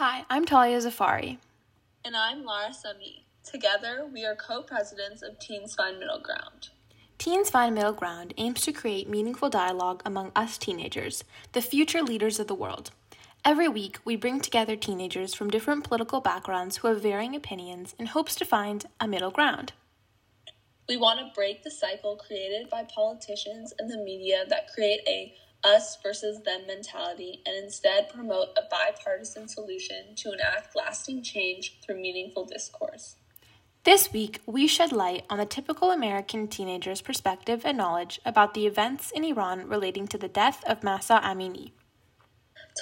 Hi, I'm Talia Zafari. And I'm Lara Sami. Together, we are co presidents of Teens Find Middle Ground. Teens Find Middle Ground aims to create meaningful dialogue among us teenagers, the future leaders of the world. Every week, we bring together teenagers from different political backgrounds who have varying opinions in hopes to find a middle ground. We want to break the cycle created by politicians and the media that create a us versus them mentality and instead promote a bipartisan solution to enact lasting change through meaningful discourse. This week, we shed light on the typical American teenager's perspective and knowledge about the events in Iran relating to the death of Mahsa Amini.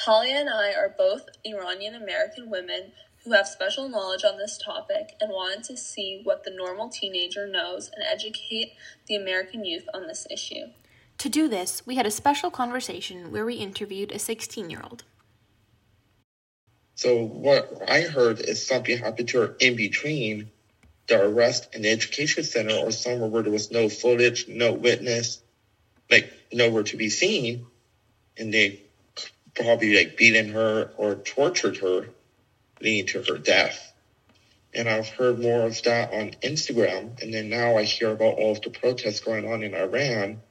Talia and I are both Iranian American women who have special knowledge on this topic and wanted to see what the normal teenager knows and educate the American youth on this issue. To do this, we had a special conversation where we interviewed a 16 year old. So, what I heard is something happened to her in between the arrest and the education center or somewhere where there was no footage, no witness, like nowhere to be seen. And they probably like beaten her or tortured her, leading to her death. And I've heard more of that on Instagram. And then now I hear about all of the protests going on in Iran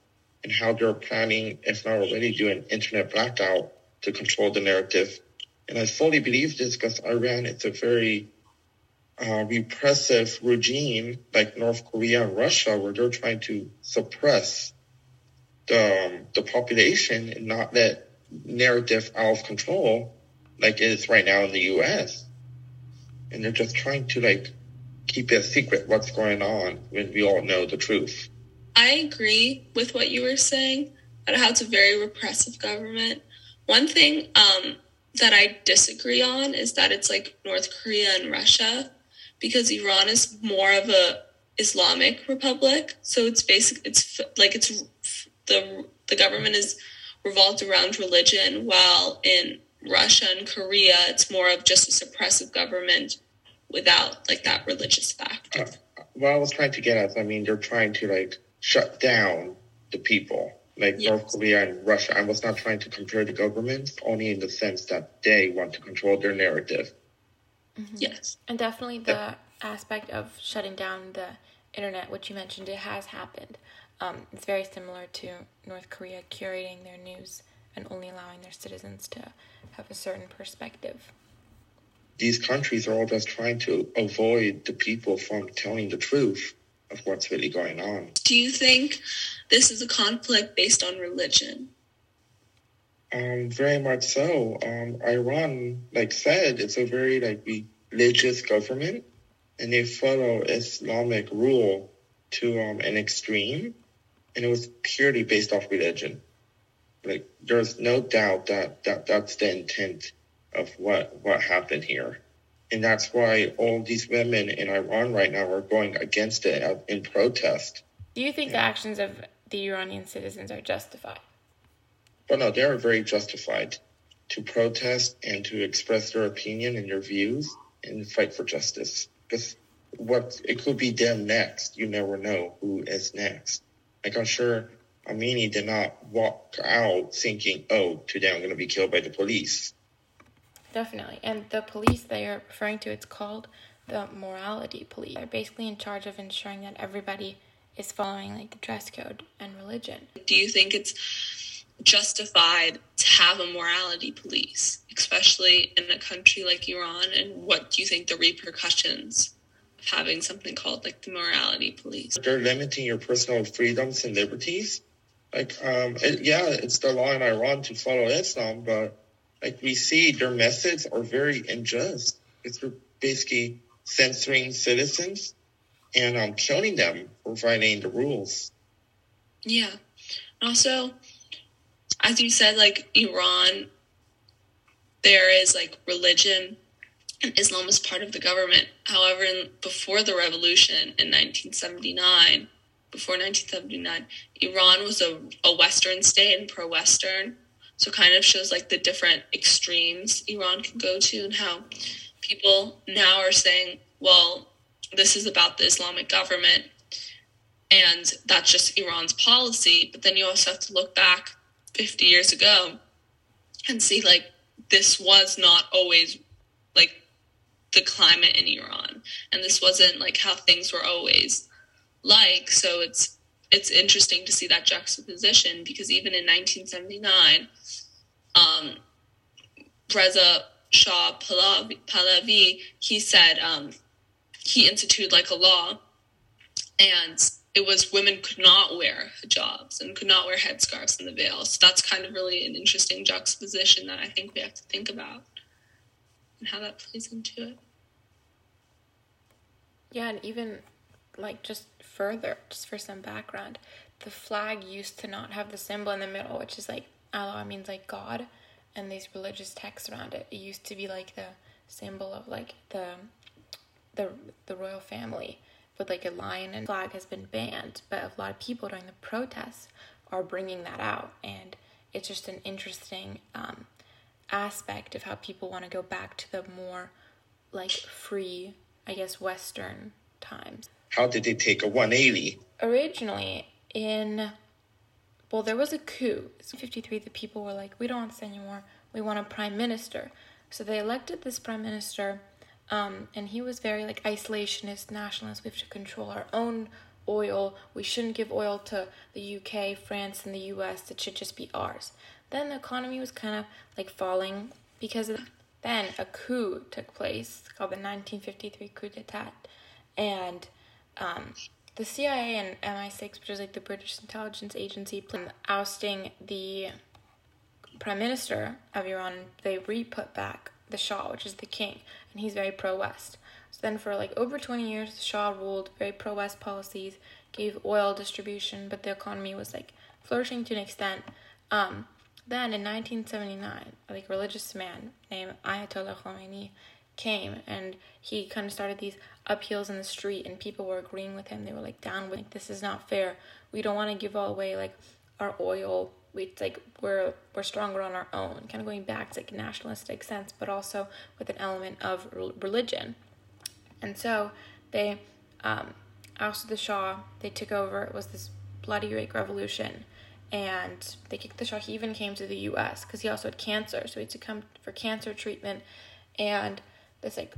and how they're planning, if not already, doing internet blackout to control the narrative. And I fully believe this because Iran is a very uh, repressive regime like North Korea and Russia, where they're trying to suppress the um, the population and not let narrative out of control, like it is right now in the U.S. And they're just trying to like keep it secret what's going on when we all know the truth. I agree with what you were saying about how it's a very repressive government. One thing um, that I disagree on is that it's like North Korea and Russia, because Iran is more of a Islamic republic. So it's basic. It's like it's the the government is revolved around religion, while in Russia and Korea, it's more of just a suppressive government without like that religious factor. Uh, what I was trying to get at, I mean, they're trying to like shut down the people, like yes. North Korea and Russia. I was not trying to compare the governments, only in the sense that they want to control their narrative. Mm-hmm. Yes. And definitely the yeah. aspect of shutting down the internet, which you mentioned, it has happened. Um, it's very similar to North Korea curating their news and only allowing their citizens to have a certain perspective. These countries are all just trying to avoid the people from telling the truth of what's really going on. Do you think this is a conflict based on religion? Um, very much so. Um, Iran, like said, it's a very like religious government, and they follow Islamic rule to um, an extreme, and it was purely based off religion. Like there's no doubt that, that that's the intent of what what happened here. And that's why all these women in Iran right now are going against it in protest. Do you think yeah. the actions of the Iranian citizens are justified? Well, no, they are very justified to protest and to express their opinion and their views and fight for justice. Because what it could be them next. You never know who is next. Like I'm sure Amini did not walk out thinking, "Oh, today I'm going to be killed by the police." Definitely. And the police that you're referring to, it's called the morality police. They're basically in charge of ensuring that everybody is following like the dress code and religion. Do you think it's justified to have a morality police, especially in a country like Iran? And what do you think the repercussions of having something called like the morality police? They're limiting your personal freedoms and liberties. Like, um, it, yeah, it's the law in Iran to follow Islam, but like we see their methods are very unjust. It's basically censoring citizens and um, killing them for violating the rules. Yeah. Also, as you said, like Iran, there is like religion and Islam is part of the government. However, in, before the revolution in 1979, before 1979, Iran was a, a Western state and pro Western so kind of shows like the different extremes Iran can go to and how people now are saying, well, this is about the Islamic government and that's just Iran's policy. But then you also have to look back 50 years ago and see like this was not always like the climate in Iran, and this wasn't like how things were always like. So it's it's interesting to see that juxtaposition because even in 1979, um, Reza Shah Pahlavi, he said um, he instituted like a law, and it was women could not wear hijabs and could not wear headscarves and the veil. So that's kind of really an interesting juxtaposition that I think we have to think about and how that plays into it. Yeah, and even like just further, just for some background, the flag used to not have the symbol in the middle, which is like Allah means like God, and these religious texts around it. It used to be like the symbol of like the the the royal family with like a lion and flag has been banned, but a lot of people during the protests are bringing that out, and it's just an interesting um, aspect of how people want to go back to the more like free, I guess, Western times. How did they take a 180? Originally, in well, there was a coup. In 53, the people were like, we don't want this anymore. We want a prime minister. So they elected this prime minister, um, and he was very like isolationist, nationalist. We have to control our own oil. We shouldn't give oil to the UK, France, and the US. It should just be ours. Then the economy was kind of like falling because then a coup took place called the 1953 coup d'etat, and um, the CIA and MI6, which is like the British intelligence agency, ousting the prime minister of Iran. They re-put back the Shah, which is the king, and he's very pro-West. So then, for like over 20 years, the Shah ruled very pro-West policies, gave oil distribution, but the economy was like flourishing to an extent. Um, then in 1979, like religious man named Ayatollah Khomeini came and he kind of started these uphills in the street and people were agreeing with him. They were like down with like, this is not fair. We don't want to give all away like our oil. We like we're we're stronger on our own. Kind of going back to like nationalistic sense, but also with an element of religion. And so they um, ousted the Shah. They took over. It was this bloody like revolution and they kicked the Shah. He even came to the U.S. because he also had cancer, so he had to come for cancer treatment. And this like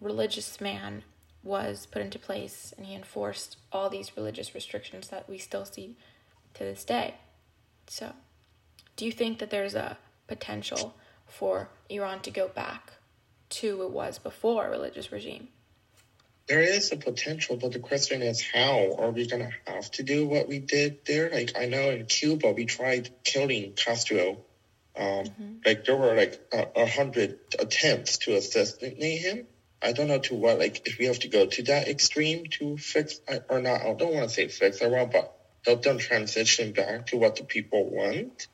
religious man was put into place, and he enforced all these religious restrictions that we still see to this day. So, do you think that there's a potential for Iran to go back to it was before a religious regime? there is a potential, but the question is how are we going to have to do what we did there? Like I know in Cuba we tried killing Castro. Um, mm-hmm. Like there were like a, a, hundred attempts to assassinate him. I don't know to what like if we have to go to that extreme to fix or not. I don't want to say fix Iran, but help them transition back to what the people want.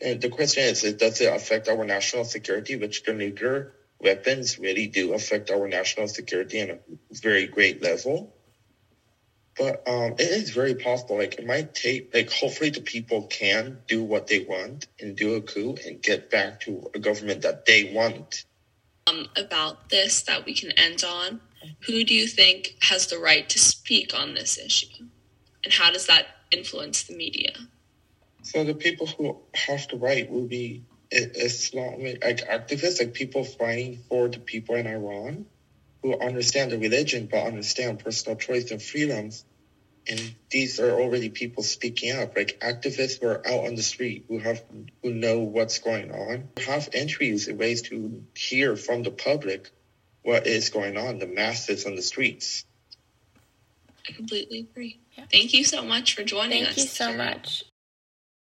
And the question is, does it affect our national security, which the nuclear weapons really do affect our national security on a very great level. But um, it is very possible. Like it might take, like hopefully the people can do what they want and do a coup and get back to a government that they want. Um, about this that we can end on. Who do you think has the right to speak on this issue, and how does that influence the media? So the people who have the right will be Islamic like activists, like people fighting for the people in Iran who understand the religion but understand personal choice and freedoms. And these are already people speaking up, like activists who are out on the street who have who know what's going on, have entries and ways to hear from the public what is going on, the masses on the streets. I completely agree. Yeah. Thank you so much for joining Thank us. Thank you so much.